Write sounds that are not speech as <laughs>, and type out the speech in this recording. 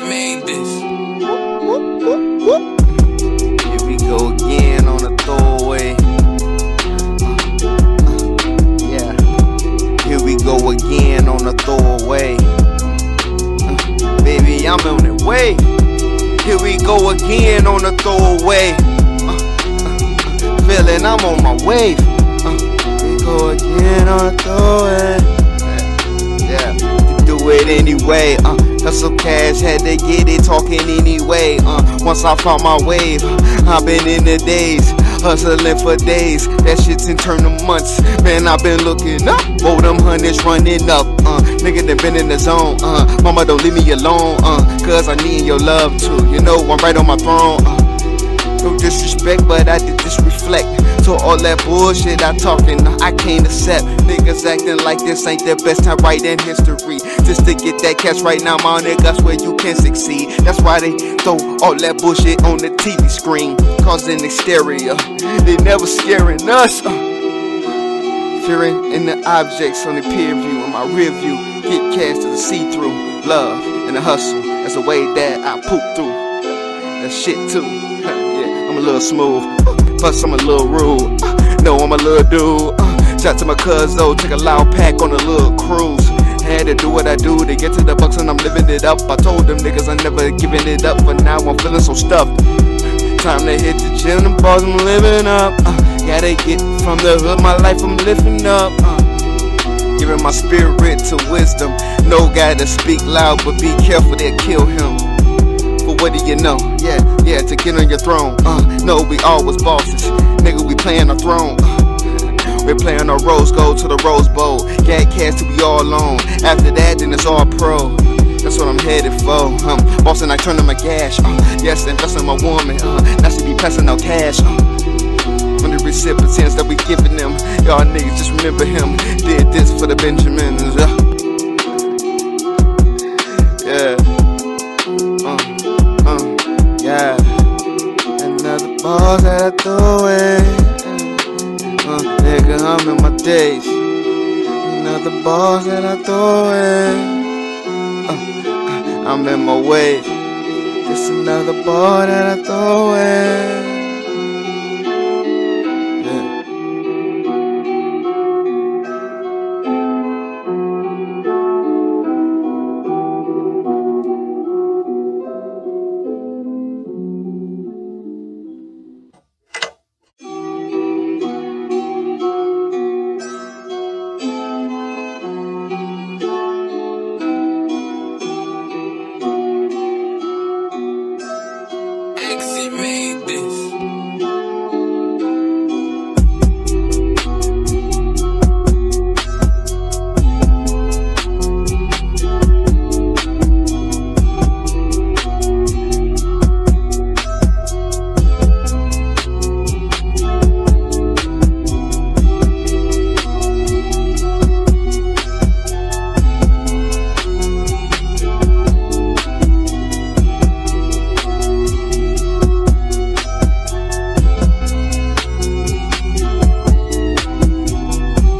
made this. Here we go again on a throwaway. Yeah. Here we go again on a throwaway. Baby, I'm on the way. Here we go again on a throwaway. Feeling I'm on my. Uh, here we go again on a throwaway. Yeah, do it anyway. Uh, hustle cash, had to get it talking anyway. Uh, once I found my wave, I've been in the days. Hustling for days, that shit's in turn to months. Man, I've been looking up. Oh, them hundreds running up. Uh, nigga, they been in the zone. Uh, mama, don't leave me alone. Uh, cause I need your love too. You know, I'm right on my throne. Uh, no disrespect, but I did just reflect. So all that bullshit I talking, I can't accept. Niggas acting like this ain't the best time right in history. Just to get that cash right now, my niggas where you can succeed. That's why they throw all that bullshit on the TV screen, causing hysteria. They never scaring us. Uh, fearing in the objects on the peer view and my rear view. Get cash to the see through. Love and the hustle. That's the way that I poop through. That shit too. <laughs> yeah, I'm a little smooth. Plus, I'm a little rude. Uh, no, I'm a little dude. Uh, shout to my cuz though, take a loud pack on a little cruise. Had to do what I do to get to the bucks and I'm living it up. I told them niggas I'm never giving it up, but now I'm feeling so stuffed. Time to hit the gym, the bars I'm living up. Uh, gotta get from the hood, my life I'm lifting up. Uh, giving my spirit to wisdom. No guy to speak loud, but be careful, they'll kill him. But what do you know? Yeah, yeah, to get on your throne. Uh, no, we all was bosses. Nigga, we playing our throne. Uh, we're playing our rose gold to the Rose Bowl. Got cash till we all alone. After that, then it's all pro. That's what I'm headed for. Um, bossing, I turn on my cash. Uh, yes, invest in my woman. Uh, now she be passing out cash. Uh, the recipients that we giving them. Y'all niggas just remember him. Did this for the Benjamins. Uh, Ball that I throw away. Uh, nigga, I'm in my days. Another ball that I throw away. Uh, I'm in my wave. Just another ball that I throw away. just made this.